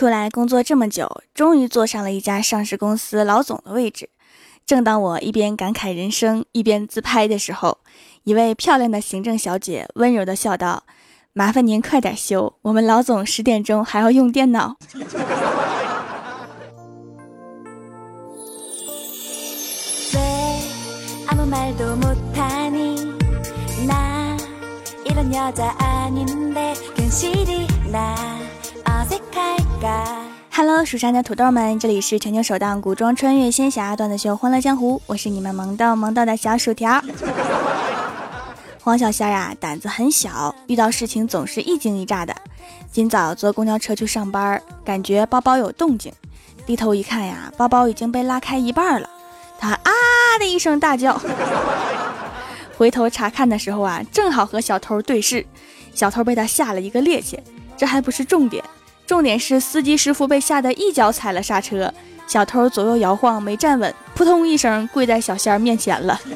出来工作这么久，终于坐上了一家上市公司老总的位置。正当我一边感慨人生，一边自拍的时候，一位漂亮的行政小姐温柔地笑道：“麻烦您快点休，我们老总十点钟还要用电脑。”哈喽，蜀山的土豆们，这里是全球首档古装穿越仙侠段子秀《欢乐江湖》，我是你们萌豆萌豆的小薯条。黄小仙啊，胆子很小，遇到事情总是一惊一乍的。今早坐公交车去上班，感觉包包有动静，低头一看呀，包包已经被拉开一半了。他啊的一声大叫，回头查看的时候啊，正好和小偷对视，小偷被他吓了一个趔趄。这还不是重点。重点是司机师傅被吓得一脚踩了刹车，小偷左右摇晃没站稳，扑通一声跪在小仙儿面前了。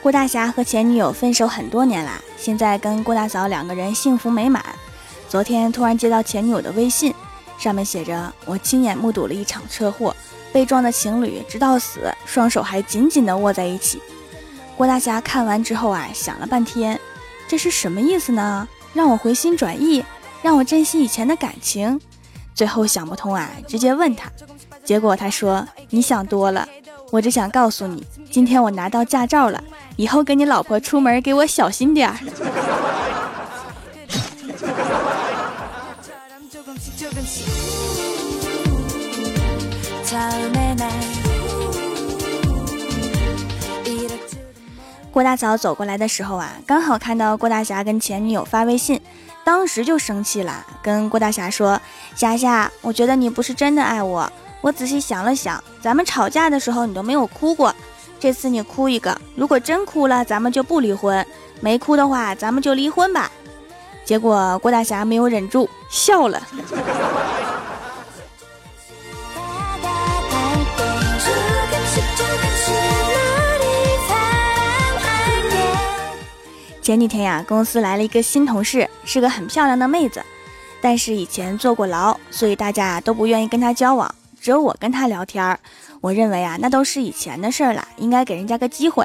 郭大侠和前女友分手很多年啦，现在跟郭大嫂两个人幸福美满。昨天突然接到前女友的微信，上面写着：“我亲眼目睹了一场车祸。”被撞的情侣直到死，双手还紧紧地握在一起。郭大侠看完之后啊，想了半天，这是什么意思呢？让我回心转意，让我珍惜以前的感情。最后想不通啊，直接问他。结果他说：“你想多了，我只想告诉你，今天我拿到驾照了，以后跟你老婆出门给我小心点儿。”郭大嫂走过来的时候啊，刚好看到郭大侠跟前女友发微信，当时就生气了，跟郭大侠说：“霞霞，我觉得你不是真的爱我。我仔细想了想，咱们吵架的时候你都没有哭过，这次你哭一个，如果真哭了，咱们就不离婚；没哭的话，咱们就离婚吧。”结果郭大侠没有忍住，笑了。前几天呀，公司来了一个新同事，是个很漂亮的妹子，但是以前坐过牢，所以大家都不愿意跟她交往，只有我跟她聊天儿。我认为啊，那都是以前的事儿了，应该给人家个机会。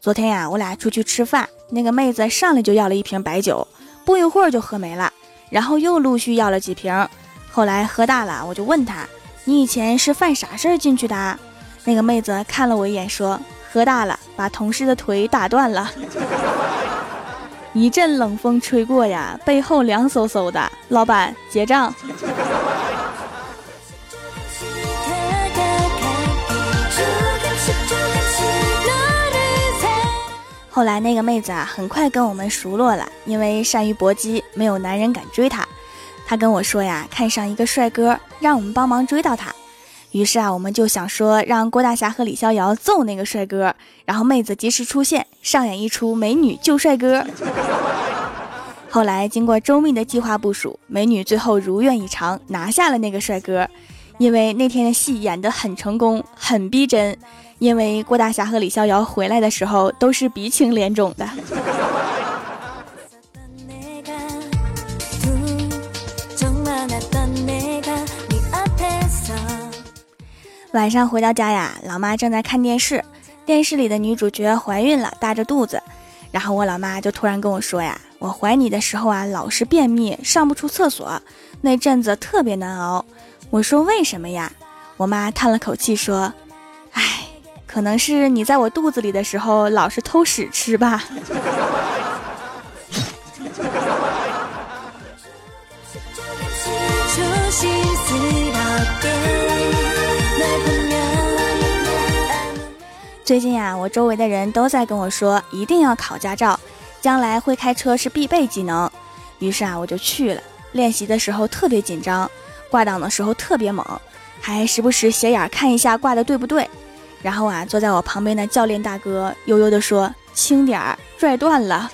昨天呀，我俩出去吃饭，那个妹子上来就要了一瓶白酒，不一会儿就喝没了，然后又陆续要了几瓶。后来喝大了，我就问她：“你以前是犯啥事儿进去的？”那个妹子看了我一眼，说：“喝大了，把同事的腿打断了。” 一阵冷风吹过呀，背后凉飕飕的。老板结账。后来那个妹子啊，很快跟我们熟络了，因为善于搏击，没有男人敢追她。她跟我说呀，看上一个帅哥，让我们帮忙追到他。于是啊，我们就想说，让郭大侠和李逍遥揍那个帅哥，然后妹子及时出现，上演一出美女救帅哥。后来经过周密的计划部署，美女最后如愿以偿拿下了那个帅哥。因为那天的戏演得很成功，很逼真。因为郭大侠和李逍遥回来的时候都是鼻青脸肿的。晚上回到家呀，老妈正在看电视，电视里的女主角怀孕了，大着肚子，然后我老妈就突然跟我说呀：“我怀你的时候啊，老是便秘，上不出厕所，那阵子特别难熬。”我说：“为什么呀？”我妈叹了口气说：“唉，可能是你在我肚子里的时候老是偷屎吃吧。”最近呀，我周围的人都在跟我说，一定要考驾照，将来会开车是必备技能。于是啊，我就去了。练习的时候特别紧张，挂档的时候特别猛，还时不时斜眼看一下挂的对不对。然后啊，坐在我旁边的教练大哥悠悠地说：“轻点儿，拽断了。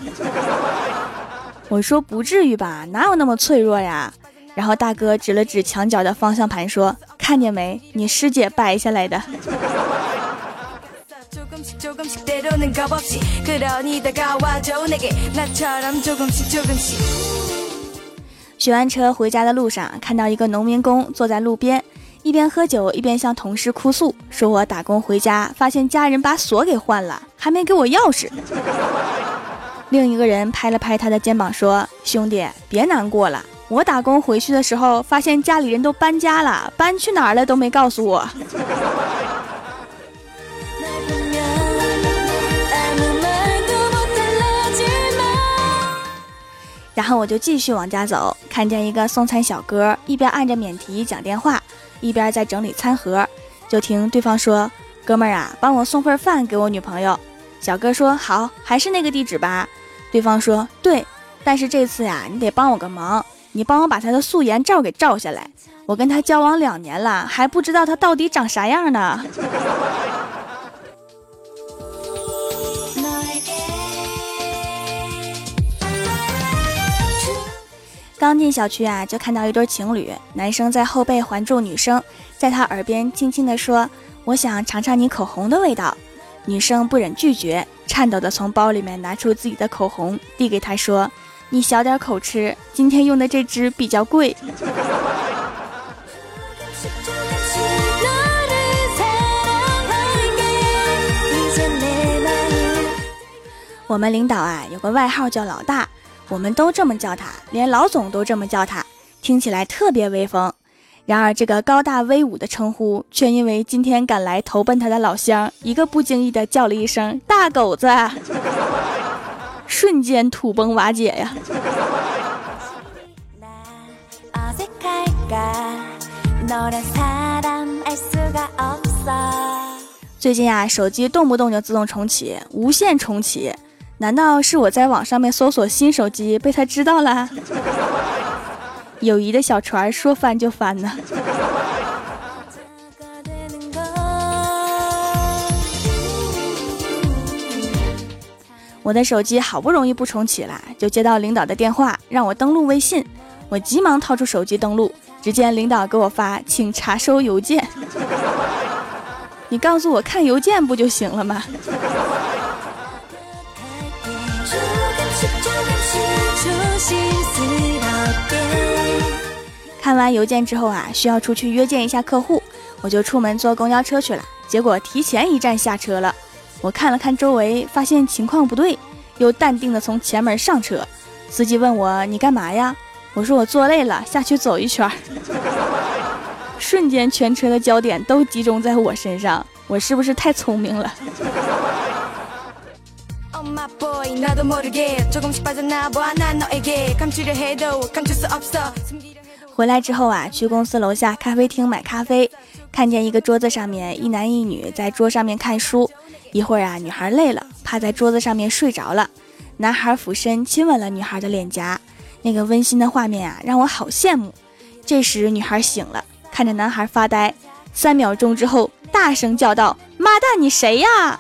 ”我说：“不至于吧，哪有那么脆弱呀？”然后大哥指了指墙角的方向盘说：“看见没，你师姐掰下来的。”学完车回家的路上，看到一个农民工坐在路边，一边喝酒一边向同事哭诉，说我打工回家发现家人把锁给换了，还没给我钥匙。另一个人拍了拍他的肩膀说：“兄弟，别难过了。我打工回去的时候，发现家里人都搬家了，搬去哪儿了都没告诉我。”然后我就继续往家走，看见一个送餐小哥一边按着免提讲电话，一边在整理餐盒，就听对方说：“哥们儿啊，帮我送份饭给我女朋友。”小哥说：“好，还是那个地址吧。”对方说：“对，但是这次呀，你得帮我个忙，你帮我把他的素颜照给照下来。我跟他交往两年了，还不知道他到底长啥样呢。”刚进小区啊，就看到一对情侣，男生在后背环住女生，在她耳边轻轻地说：“我想尝尝你口红的味道。”女生不忍拒绝，颤抖地从包里面拿出自己的口红，递给他说：“你小点口吃，今天用的这支比较贵。”我们领导啊，有个外号叫老大，我们都这么叫他，连老总都这么叫他，听起来特别威风。然而，这个高大威武的称呼，却因为今天赶来投奔他的老乡，一个不经意的叫了一声“大狗子”，瞬间土崩瓦解呀！最近啊，手机动不动就自动重启，无限重启，难道是我在网上面搜索新手机被他知道了？友谊的小船说翻就翻呢。我的手机好不容易不重启了，就接到领导的电话，让我登录微信。我急忙掏出手机登录，只见领导给我发：“请查收邮件。”你告诉我看邮件不就行了吗？看完邮件之后啊，需要出去约见一下客户，我就出门坐公交车去了。结果提前一站下车了，我看了看周围，发现情况不对，又淡定的从前门上车。司机问我你干嘛呀？我说我坐累了，下去走一圈。瞬间全车的焦点都集中在我身上，我是不是太聪明了？回来之后啊，去公司楼下咖啡厅买咖啡，看见一个桌子上面一男一女在桌上面看书。一会儿啊，女孩累了，趴在桌子上面睡着了。男孩俯身亲吻了女孩的脸颊，那个温馨的画面啊，让我好羡慕。这时女孩醒了，看着男孩发呆，三秒钟之后大声叫道：“妈蛋，你谁呀？”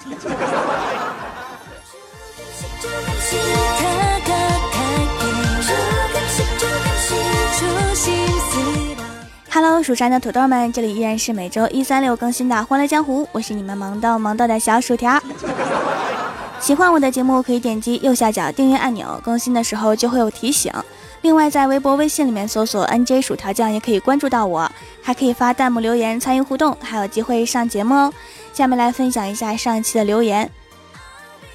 Hello，蜀山的土豆们，这里依然是每周一、三、六更新的《欢乐江湖》，我是你们萌豆萌豆的小薯条。喜欢我的节目，可以点击右下角订阅按钮，更新的时候就会有提醒。另外，在微博、微信里面搜索 “nj 薯条酱”也可以关注到我，还可以发弹幕留言参与互动，还有机会上节目哦。下面来分享一下上一期的留言。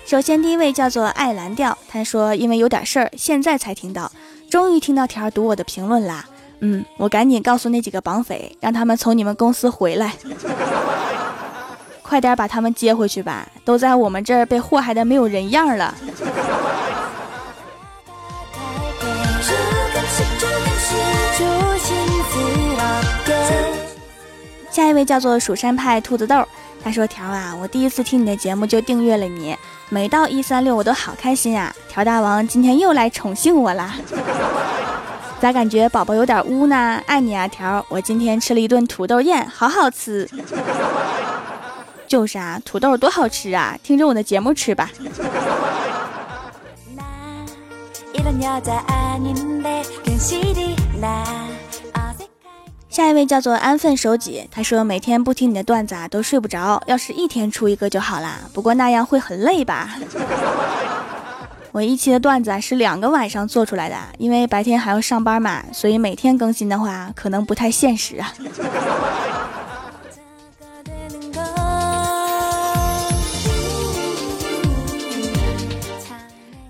首先，第一位叫做爱蓝调，他说：“因为有点事儿，现在才听到，终于听到条读我的评论啦。”嗯，我赶紧告诉那几个绑匪，让他们从你们公司回来，快点把他们接回去吧，都在我们这儿被祸害的没有人样了。下一位叫做蜀山派兔子豆，他说：“条啊，我第一次听你的节目就订阅了你，每到一三六我都好开心啊！条大王今天又来宠幸我啦。” 咋感觉宝宝有点污呢？爱你啊条！我今天吃了一顿土豆宴，好好吃。就是啊，土豆多好吃啊！听着我的节目吃吧。下一位叫做安分守己，他说每天不听你的段子啊都睡不着，要是一天出一个就好啦，不过那样会很累吧。我一期的段子啊是两个晚上做出来的，因为白天还要上班嘛，所以每天更新的话可能不太现实啊。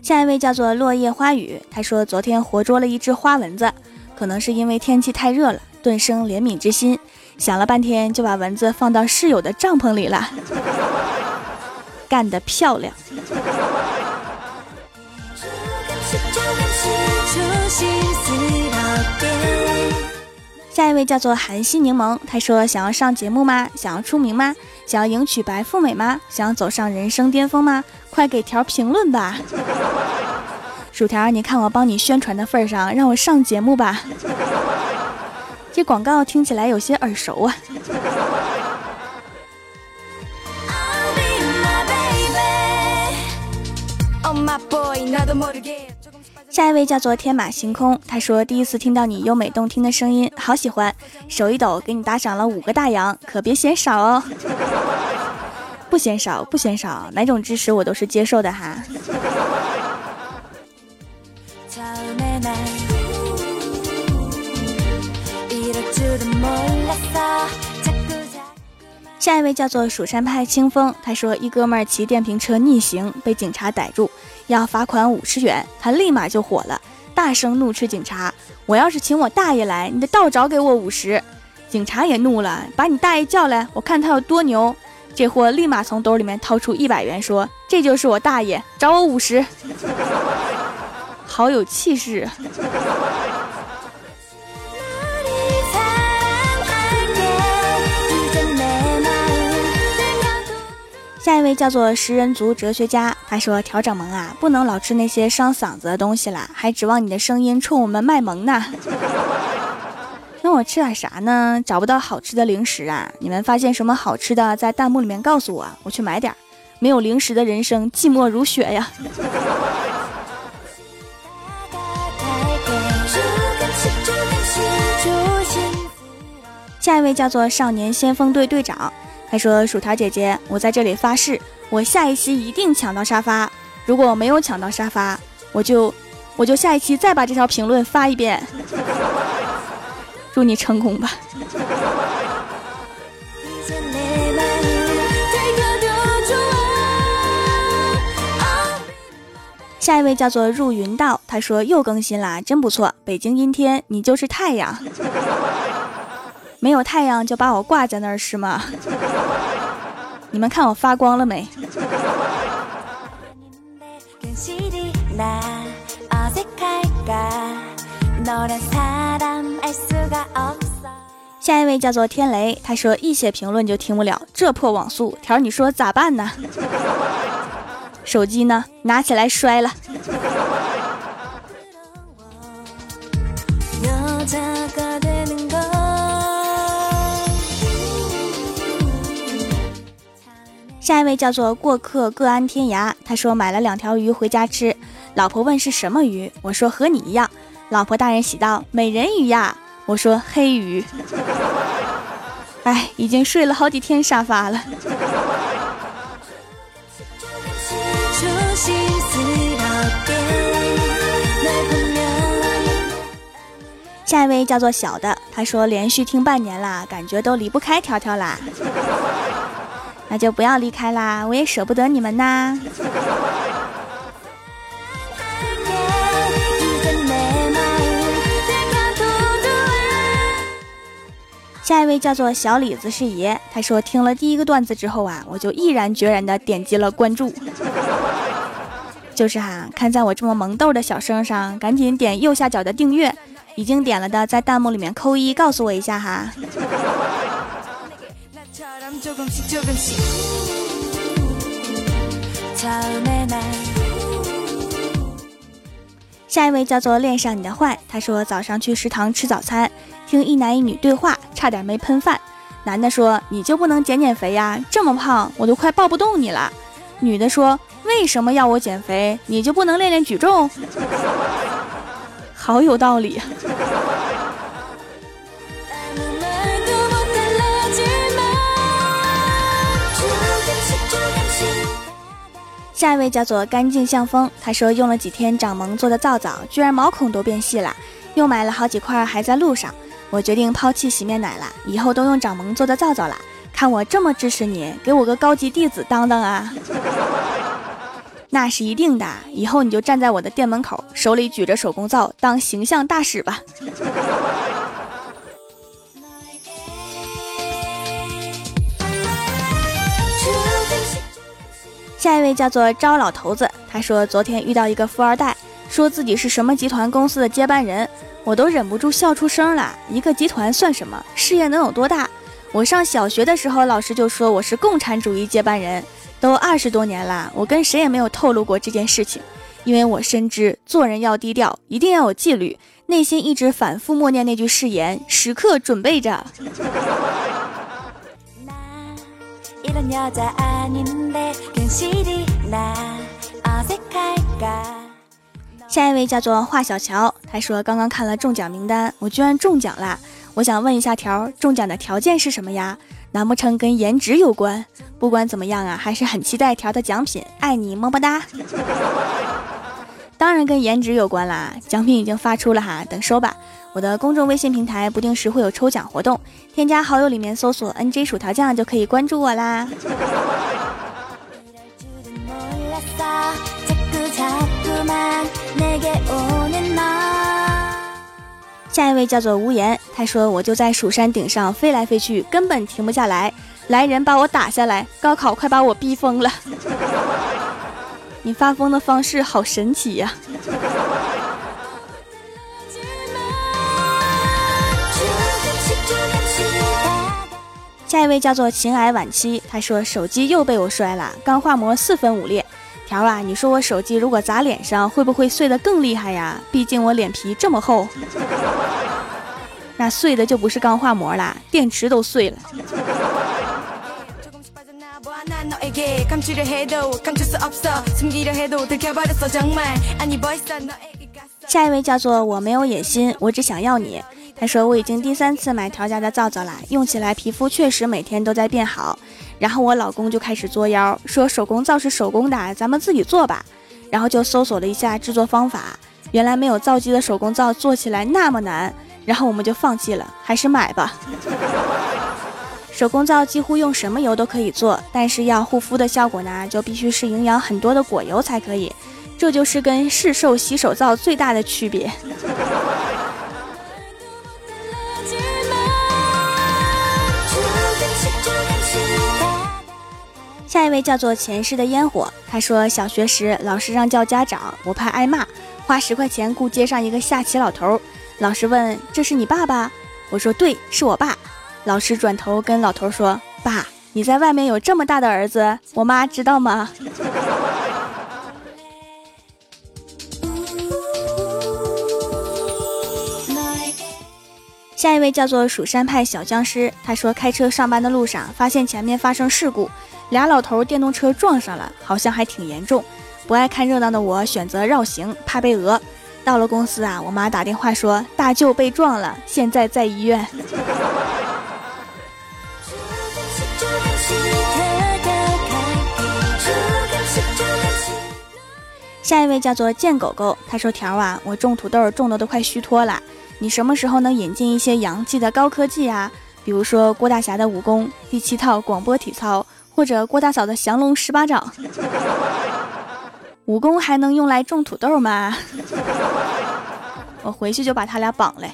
下一位叫做落叶花雨，他说昨天活捉了一只花蚊子，可能是因为天气太热了，顿生怜悯之心，想了半天就把蚊子放到室友的帐篷里了，干得漂亮。下一位叫做韩熙柠檬，他说想要上节目吗？想要出名吗？想要迎娶白富美吗？想要走上人生巅峰吗？快给条评论吧！薯条，你看我帮你宣传的份上，让我上节目吧。这广告听起来有些耳熟啊。下一位叫做天马行空，他说第一次听到你优美动听的声音，好喜欢，手一抖给你打赏了五个大洋，可别嫌少哦。不嫌少，不嫌少，哪种支持我都是接受的哈。下一位叫做蜀山派清风，他说一哥们儿骑电瓶车逆行被警察逮住。要罚款五十元，他立马就火了，大声怒斥警察：“我要是请我大爷来，你得倒找给我五十。”警察也怒了，把你大爷叫来，我看他有多牛。这货立马从兜里面掏出一百元，说：“这就是我大爷，找我五十。” 好有气势。下一位叫做食人族哲学家，他说：“调整萌啊，不能老吃那些伤嗓子的东西啦，还指望你的声音冲我们卖萌呢。那我吃点啥呢？找不到好吃的零食啊！你们发现什么好吃的，在弹幕里面告诉我，我去买点。没有零食的人生，寂寞如雪呀。”下一位叫做少年先锋队队长。他说：“薯条姐姐，我在这里发誓，我下一期一定抢到沙发。如果我没有抢到沙发，我就我就下一期再把这条评论发一遍。祝你成功吧。”下一位叫做入云道，他说又更新啦，真不错。北京阴天，你就是太阳。没有太阳就把我挂在那儿是吗？你们看我发光了没？下一位叫做天雷，他说一写评论就听不了，这破网速条，你说咋办呢？手机呢？拿起来摔了。下一位叫做过客各安天涯，他说买了两条鱼回家吃，老婆问是什么鱼，我说和你一样，老婆大人喜道美人鱼呀，我说黑鱼，哎，已经睡了好几天沙发了。下一位叫做小的，他说连续听半年啦，感觉都离不开条条啦。那就不要离开啦，我也舍不得你们呐。下一位叫做小李子是爷，他说听了第一个段子之后啊，我就毅然决然的点击了关注。就是哈，看在我这么萌豆的小声上，赶紧点右下角的订阅。已经点了的，在弹幕里面扣一，告诉我一下哈。下一位叫做恋上你的坏，他说早上去食堂吃早餐，听一男一女对话，差点没喷饭。男的说你就不能减减肥呀？这么胖，我都快抱不动你了。女的说为什么要我减肥？你就不能练练举重？好有道理。下一位叫做干净像风，他说用了几天掌萌做的皂皂，居然毛孔都变细了，又买了好几块还在路上。我决定抛弃洗面奶了，以后都用掌萌做的皂皂了。看我这么支持你，给我个高级弟子当当啊！那是一定的，以后你就站在我的店门口，手里举着手工皂，当形象大使吧。下一位叫做招老头子，他说昨天遇到一个富二代，说自己是什么集团公司的接班人，我都忍不住笑出声了。一个集团算什么？事业能有多大？我上小学的时候，老师就说我是共产主义接班人，都二十多年了，我跟谁也没有透露过这件事情，因为我深知做人要低调，一定要有纪律，内心一直反复默念那句誓言，时刻准备着。下一位叫做华小乔，他说刚刚看了中奖名单，我居然中奖了。我想问一下条，中奖的条件是什么呀？难不成跟颜值有关？不管怎么样啊，还是很期待条的奖品。爱你么么哒。当然跟颜值有关啦，奖品已经发出了哈，等收吧。我的公众微信平台不定时会有抽奖活动，添加好友里面搜索 “nj 薯条酱”就可以关注我啦。下一位叫做无言，他说我就在蜀山顶上飞来飞去，根本停不下来，来人把我打下来，高考快把我逼疯了。你发疯的方式好神奇呀！下一位叫做情癌晚期，他说手机又被我摔了，钢化膜四分五裂。条啊，你说我手机如果砸脸上，会不会碎得更厉害呀？毕竟我脸皮这么厚，那碎的就不是钢化膜啦，电池都碎了。下一位叫做我没有野心，我只想要你。他说我已经第三次买调家的皂皂了，用起来皮肤确实每天都在变好。然后我老公就开始作妖，说手工皂是手工的，咱们自己做吧。然后就搜索了一下制作方法，原来没有皂基的手工皂做起来那么难。然后我们就放弃了，还是买吧。手工皂几乎用什么油都可以做，但是要护肤的效果呢，就必须是营养很多的果油才可以。这就是跟市售洗手皂最大的区别。下一位叫做前世的烟火，他说小学时老师让叫家长，我怕挨骂，花十块钱雇街上一个下棋老头。老师问：“这是你爸爸？”我说：“对，是我爸。”老师转头跟老头说：“爸，你在外面有这么大的儿子，我妈知道吗？”下一位叫做蜀山派小僵尸，他说开车上班的路上发现前面发生事故。俩老头电动车撞上了，好像还挺严重。不爱看热闹的我选择绕行，怕被讹。到了公司啊，我妈打电话说大舅被撞了，现在在医院。下一位叫做贱狗狗，他说条啊，我种土豆种的都快虚脱了，你什么时候能引进一些洋气的高科技啊？比如说郭大侠的武功，第七套广播体操。或者郭大嫂的降龙十八掌，武功还能用来种土豆吗？我回去就把他俩绑来。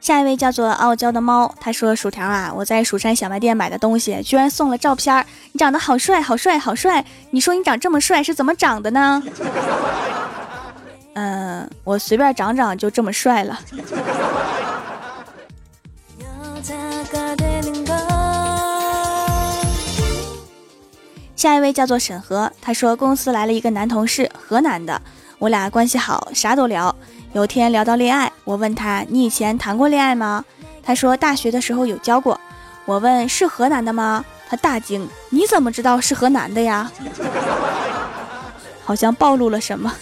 下一位叫做傲娇的猫，他说：“薯条啊，我在蜀山小卖店买的东西，居然送了照片你长得好帅，好帅，好帅！你说你长这么帅是怎么长的呢？”嗯，我随便长长就这么帅了。下一位叫做沈河，他说公司来了一个男同事，河南的，我俩关系好，啥都聊。有天聊到恋爱，我问他你以前谈过恋爱吗？他说大学的时候有交过。我问是河南的吗？他大惊，你怎么知道是河南的呀？好像暴露了什么。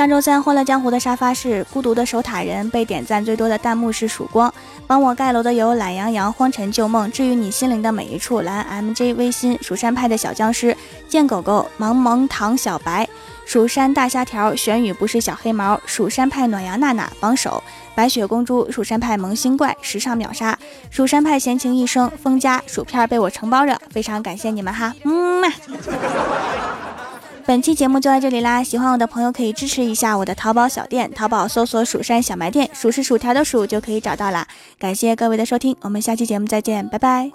上周三《欢乐江湖》的沙发是孤独的守塔人，被点赞最多的弹幕是曙光。帮我盖楼的有懒羊羊、荒尘旧梦、治愈你心灵的每一处、蓝 MJ、微心、蜀山派的小僵尸、贱狗狗、萌萌糖小白、蜀山大虾条、玄宇不是小黑毛、蜀山派暖阳娜娜、榜首、白雪公主、蜀山派萌新怪、时尚秒杀、蜀山派闲情一生、风家、薯片被我承包着，非常感谢你们哈，嗯嘛。本期节目就到这里啦！喜欢我的朋友可以支持一下我的淘宝小店，淘宝搜索“蜀山小卖店，数是薯条的数就可以找到啦。感谢各位的收听，我们下期节目再见，拜拜。